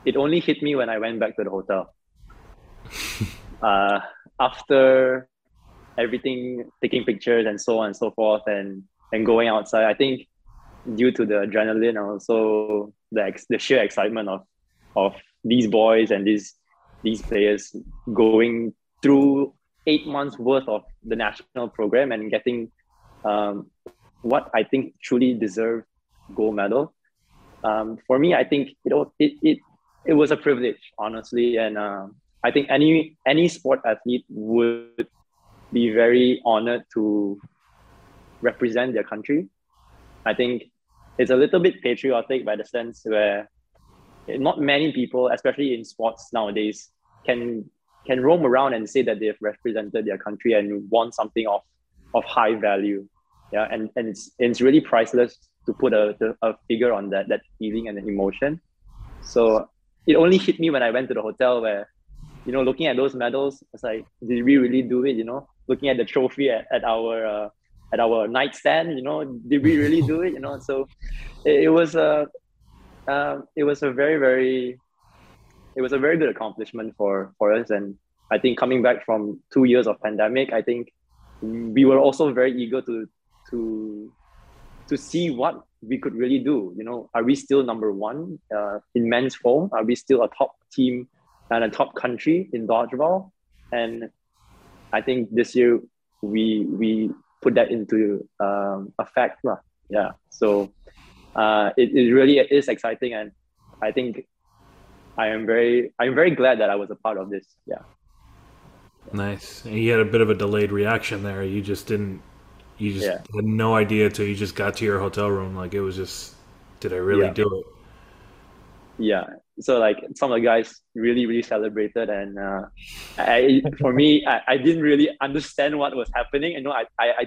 it only hit me when I went back to the hotel. (laughs) uh, after everything, taking pictures and so on and so forth, and and going outside. I think due to the adrenaline and also the ex- the sheer excitement of of these boys and these these players going through eight months worth of the national program and getting um, what I think truly deserve gold medal. Um, for me, I think you know it it it was a privilege, honestly, and uh, I think any any sport athlete would be very honored to represent their country. I think it's a little bit patriotic by the sense where not many people, especially in sports nowadays, can can roam around and say that they've represented their country and won something of of high value. Yeah, and, and it's it's really priceless to put a, a figure on that that feeling and the emotion. So it only hit me when I went to the hotel where, you know, looking at those medals, it's like, did we really do it? You know, looking at the trophy at, at our uh, at our nightstand you know did we really do it you know? So it, it was a uh, it was a very very it was a very good accomplishment for for us. And i think coming back from two years of pandemic i think we were also very eager to to to see what we could really do you know? Are we still number one uh, in men's foam are we still a top team and a top country in dodgeball? And I think this year we we put that into um, effect. lah. Yeah. So uh, it, it really is exciting, and I think I am very I'm very glad that I was a part of this. Yeah. Nice. And you had a bit of a delayed reaction there. You just didn't. You just Yeah. had no idea till you just got to your hotel room. Like it was just, did I really Yeah. do it? yeah so like some of the guys really really celebrated and uh i for me I, I didn't really understand what was happening. You know i i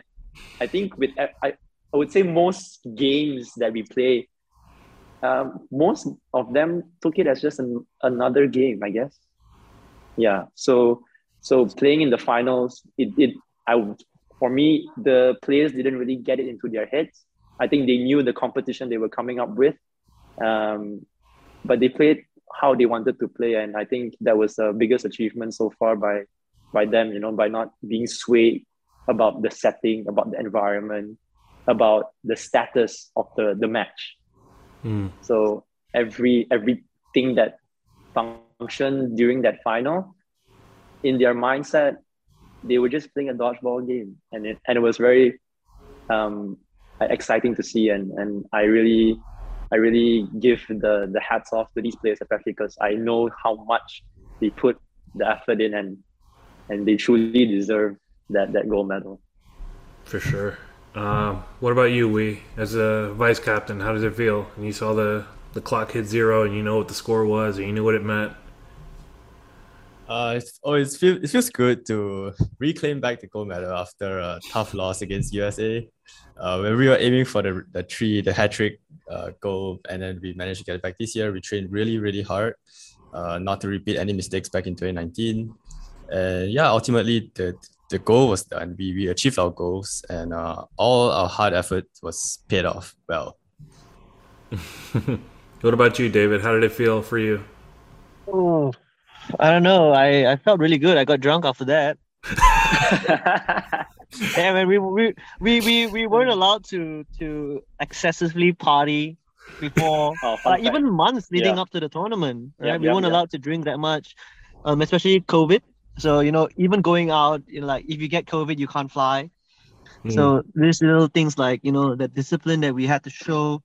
i, think with I, I would say most games that we play um most of them took it as just an, another game i guess. Yeah. So so playing in the finals it, it i for me the players didn't really get it into their heads. I think they knew the competition they were coming up with. Um but they played how they wanted to play and i think that was the biggest achievement so far by by them you know by not being swayed about the setting about the environment about the status of the the match Hmm. so every everything that functioned during that final in their mindset they were just playing a dodgeball game and it and it was very um exciting to see and and i really I really give the the hats off to these players, especially because I know how much they put the effort in, and and they truly deserve that that gold medal. For sure. Um, what about you, Wee? As a vice captain, how does it feel? And you saw the the clock hit zero, and you know what the score was, and you knew what it meant. Uh, it's always feel it feels good to reclaim back the gold medal after a tough loss against USA. Uh, when we were aiming for the the three, the hat trick uh, goal, and then we managed to get it back this year. We trained really, really hard, uh, not to repeat any mistakes back in 2019. And yeah, ultimately the the goal was done. We we achieved our goals, and uh, all our hard effort was paid off well. (laughs) What about you, David? How did it feel for you? Oh, I don't know. I, I felt really good. I got drunk after that. (laughs) Yeah, man, we, we we we we weren't allowed to to excessively party before (laughs) Oh, even months leading Yeah. up to the tournament. Right? Yep, we yep, weren't yep. allowed to drink that much, um, especially COVID. So you know, even going out, you know, like if you get COVID, you can't fly. Hmm. So there's little things like you know the discipline that we had to show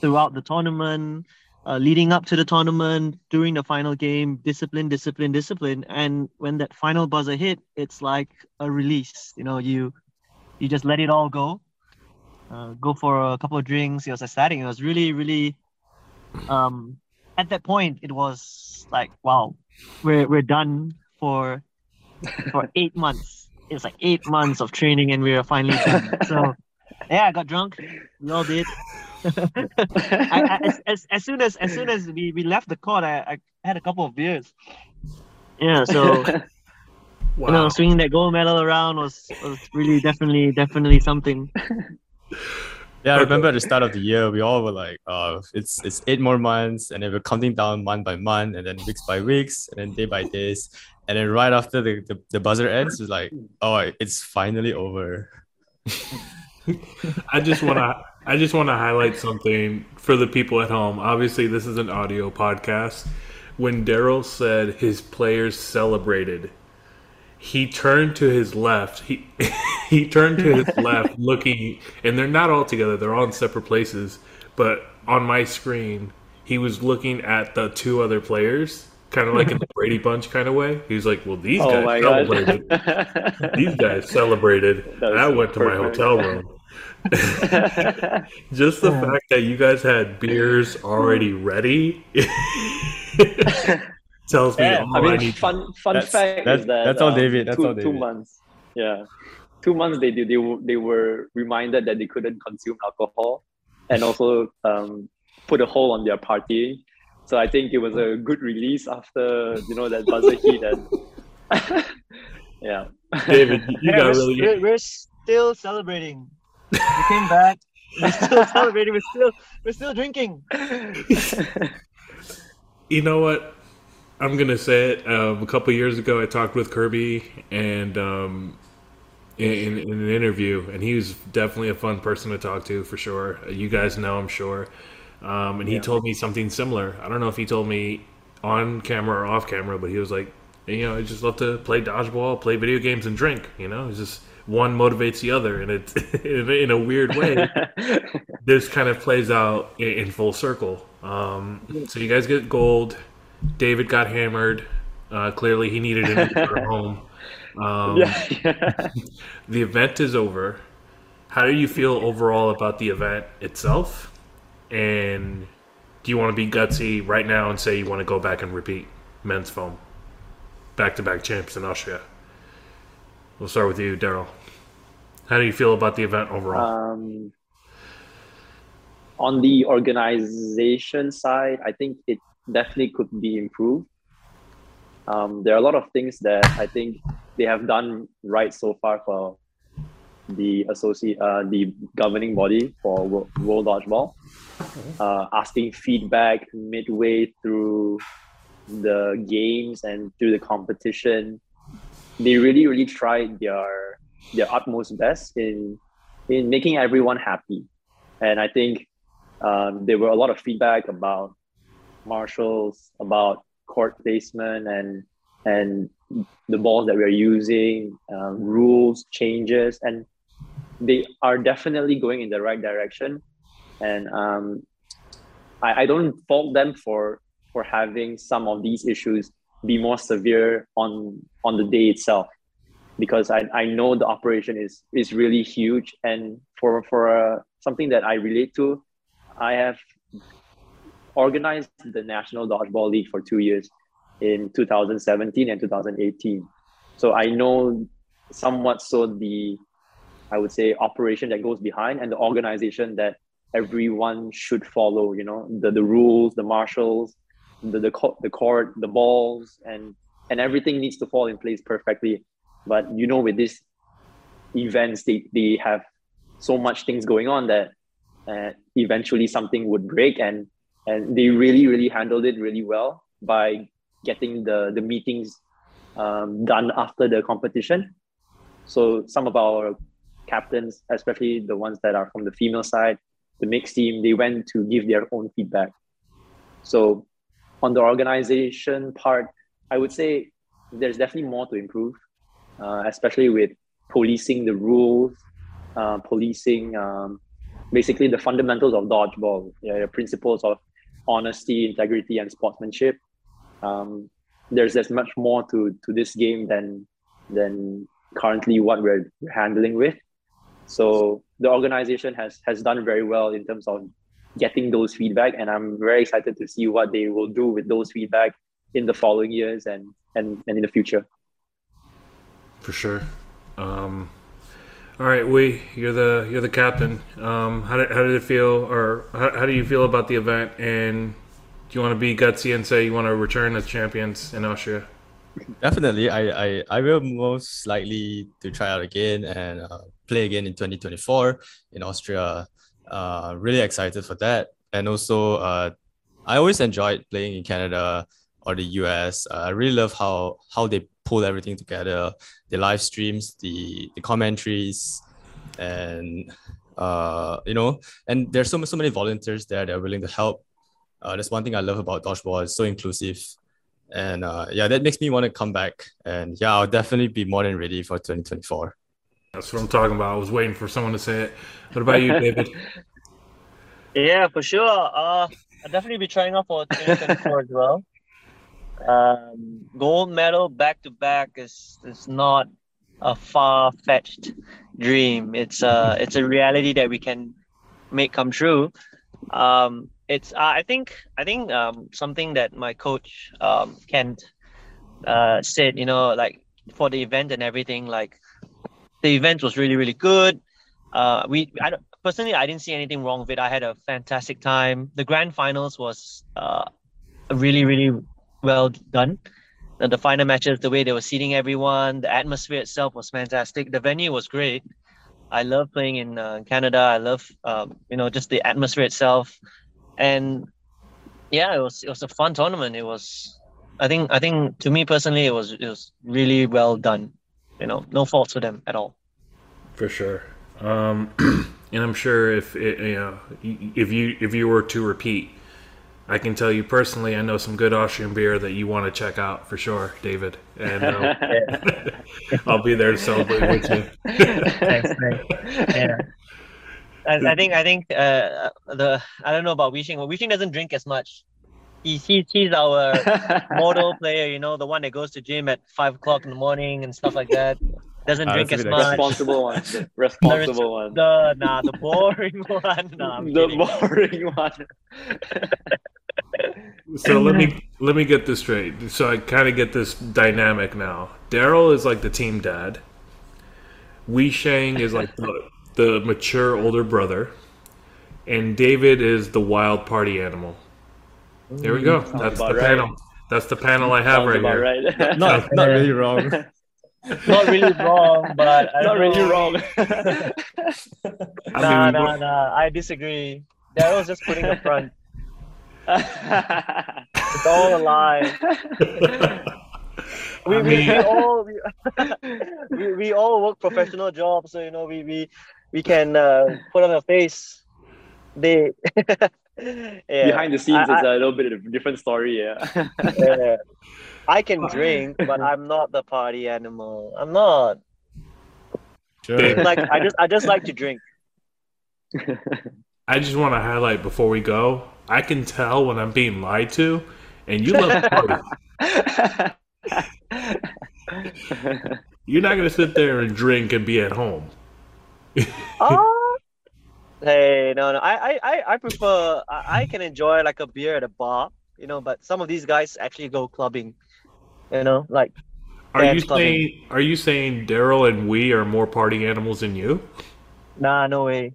throughout the tournament, uh, leading up to the tournament, during the final game, discipline, discipline, discipline, and when that final buzzer hit, it's like a release. You know, you you just let it all go. Uh, go for a couple of drinks. It was exciting. It was really, really. Um, at that point, it was like, wow, we're we're done for for (laughs) eight months. It's like eight months of training, and we were finally done. So, (laughs) yeah, I got drunk. We all did. (laughs) I, I, as, as, as soon as as soon as we, we left the court, I, I had a couple of beers. Yeah, so wow. (laughs) you know, swinging that gold medal around was was really definitely definitely something. (laughs) Yeah, I remember at the start of the year, we all were like, uh, it's it's eight more months, and then we're counting down month by month, and then weeks by weeks, and then day by days. And then right after the, the, the buzzer ends, it's like, oh, it's finally over. I just want to I just want to highlight something for the people at home. Obviously, this is an audio podcast. When Daryl said his players celebrated, he turned to his left. He (laughs) he turned to his (laughs) left, looking, and they're not all together. They're all in separate places. But on my screen, he was looking at the two other players, kind of like in the (laughs) Brady Bunch kind of way. He was like, "Well, these oh guys celebrated. These guys celebrated. That I went to my hotel room." (laughs) Just the Yeah. fact that you guys had beers already ready (laughs) tells me Yeah, all I I, mean, need. fun fun That's- fact that's- is that that's all, um, David, that's two, all, two months, yeah, two months they did. They they were reminded that they couldn't consume alcohol, and also um, put a hold on their party. So I think it was a good release after you know that buzzer hit and (laughs) yeah. David, you Yeah, got we're, really. we're, we're still celebrating. We came back. We're still (laughs) celebrating. We're still we're still drinking. You know what? I'm gonna say it. Um, a couple years ago, I talked with Kirby and um, in, in an interview, and he was definitely a fun person to talk to for sure. You guys know, I'm sure. Um, and he Yeah. told me something similar. I don't know if he told me on camera or off camera, but he was like, you know, I just love to play dodgeball, play video games, and drink. You know, it's just one motivates the other, and it's (laughs) in a weird way. (laughs) this kind of plays out in, full circle. Um, so you guys get gold. David got hammered. Uh, clearly, he needed an for (laughs) home. Um, yeah, yeah. the event is over. How do you feel overall about the event itself? And do you want to be gutsy right now and say you want to go back and repeat men's foam? Back to back champs in Austria. We'll start with you, Daryl. How do you feel about the event overall? Um, on the organization side, I think it definitely could be improved. Um, there are a lot of things that I think they have done right so far for the associate, uh, the governing body for World Dodgeball, uh, asking feedback midway through the games and through the competition. They really, really tried their their utmost best in in making everyone happy, and I think um, there were a lot of feedback about marshals, about court placement, and and the balls that we're using, um, rules changes, and they are definitely going in the right direction. And um, I, I don't fault them for for having some of these issues be more severe on on the day itself. Because I, I know the operation is is really huge. And for for uh, something that I relate to I have organized the National Dodgeball League for two years in 2017 and 2018 so I know somewhat so the I would say operation that goes behind and the organization that everyone should follow you know the the rules the marshals the the, co- the court, the balls, and and everything needs to fall in place perfectly. But you know, with these events, they they have so much things going on that uh, eventually something would break, and and they really really handled it really well by getting the the meetings um, done after the competition. So some of our captains, especially the ones that are from the female side, the mixed team, they went to give their own feedback. So on the organization part, I would say there's definitely more to improve, uh, especially with policing the rules, uh, policing um, basically the fundamentals of dodgeball, know, the principles of honesty, integrity, and sportsmanship. Um, there's there's much more to to this game than than currently what we're handling with. So the organization has has done very well in terms of getting those feedback and i'm very excited to see what they will do with those feedback in the following years and and, and in the future. For sure. Um, all right we you're the you're the captain. Um, how, did, how did it feel or how, how do you feel about the event? And do you want to be gutsy and say you want to return as champions in austria? Definitely. I i, I will most likely to try out again and uh, play again in 2024 in austria uh, really excited for that. And also, uh, I always enjoyed playing in Canada or the US. Uh, I really love how how they pull everything together, the live streams, the the commentaries, and uh, you know, and there's so so many volunteers there that are willing to help. Uh, that's one thing I love about dodgeball. It's so inclusive, and uh, yeah, that makes me want to come back. And yeah, I'll definitely be more than ready for 2024. That's what I'm talking about. I was waiting for someone to say it. What about you, (laughs) David? yeah, for sure. Uh, I'll definitely be trying out for 2024 as well. Um, gold medal back to back is is not a far fetched dream. It's a it's a reality that we can make come true. Um, it's uh, I think I think um, something that my coach um, Kent uh, said. You know, like for the event and everything, like the event was really really good. Uh, we I personally I didn't see anything wrong with it. I had a fantastic time. The grand finals was uh, really really well done. And the final matches, the way they were seating everyone, the atmosphere itself was fantastic. The venue was great. I love playing in uh, Canada. I love um, you know just the atmosphere itself, and yeah, it was it was a fun tournament. It was, I think I think to me personally, it was it was really well done you know, no faults with him at all. For sure. Um, (clears throat) and I'm sure if it, you know if you if you were to repeat, I can tell you personally, I know some good Austrian beer that you want to check out for sure, David. And uh, (laughs) I'll be there to celebrate with you. Thanks, thanks. Yeah. I, I think I think uh, the I don't know about Wee Sheng. Well, Wee Sheng doesn't drink as much. He, he he's our (laughs) model player, you know, the one that goes to gym at five o'clock in the morning and stuff like that. Doesn't Ah, drink as much. responsible one. (laughs) Responsible one. The nah, the boring (laughs) one. Nah, I'm the kidding. boring one. So let me let me get this straight. So I kind of get this dynamic now. Daryl is like the team dad. Wee Sheng is like the, the mature older brother, and David is the wild party animal. There we go. That's the right. panel. That's the panel I have Sounds right about here. right. (laughs) Not not really (laughs) wrong. (laughs) Not really wrong, but I Not really know. wrong. I Nah, mean, nah, nah. I disagree. Daryl's just putting a front. It's all a lie. We, I we, we all we, we, we all work professional jobs, so you know we we, we can uh, put on a face. They yeah. Behind the scenes, I- it's a little bit of a different story. Yeah. yeah. I can (laughs) drink, but I'm not the party animal. I'm not. Sure. Like I just I just like to drink. I just want to highlight before we go. I can tell when I'm being lied to, and you love to party. (laughs) You're not going to sit there and drink and be at home. Oh. Hey, no, no. I, I, I, I prefer. I, I can enjoy like a beer at a bar, you know. But some of these guys actually go clubbing, you know. Like, Are you clubbing. saying are you saying Daryl and we are more party animals than you? nah, no way.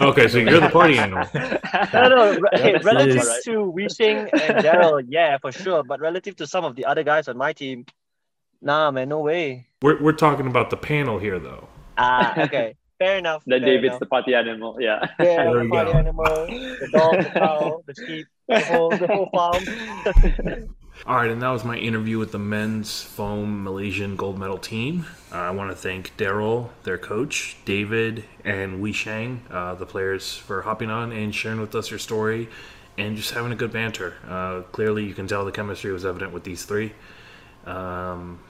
Okay, so you're the party animal. (laughs) No, no. Re- hey, relative sounds to Wee Sheng and Daryl, yeah, for sure. But relative to some of the other guys on my team, nah, man, no way. We're we're talking about the panel here, though. Ah, okay, fair enough. then fair David's enough. the party animal. Yeah. yeah, the we party go. animal, the dog, the cow, the sheep, the whole, the whole farm. (laughs) All right, and that was my interview with the men's foam Malaysian gold medal team. Uh, I want to thank Daryl, their coach, David, and Wee Sheng, uh, the players, for hopping on and sharing with us your story and just having a good banter. Uh, clearly, you can tell the chemistry was evident with these three. Um,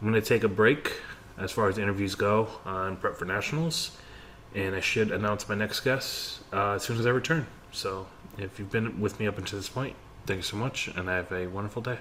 I'm going to take a break as far as interviews go uh, and prep for nationals, and I should announce my next guest uh, as soon as I return. So, if you've been with me up until this point, thank you so much, and have a wonderful day.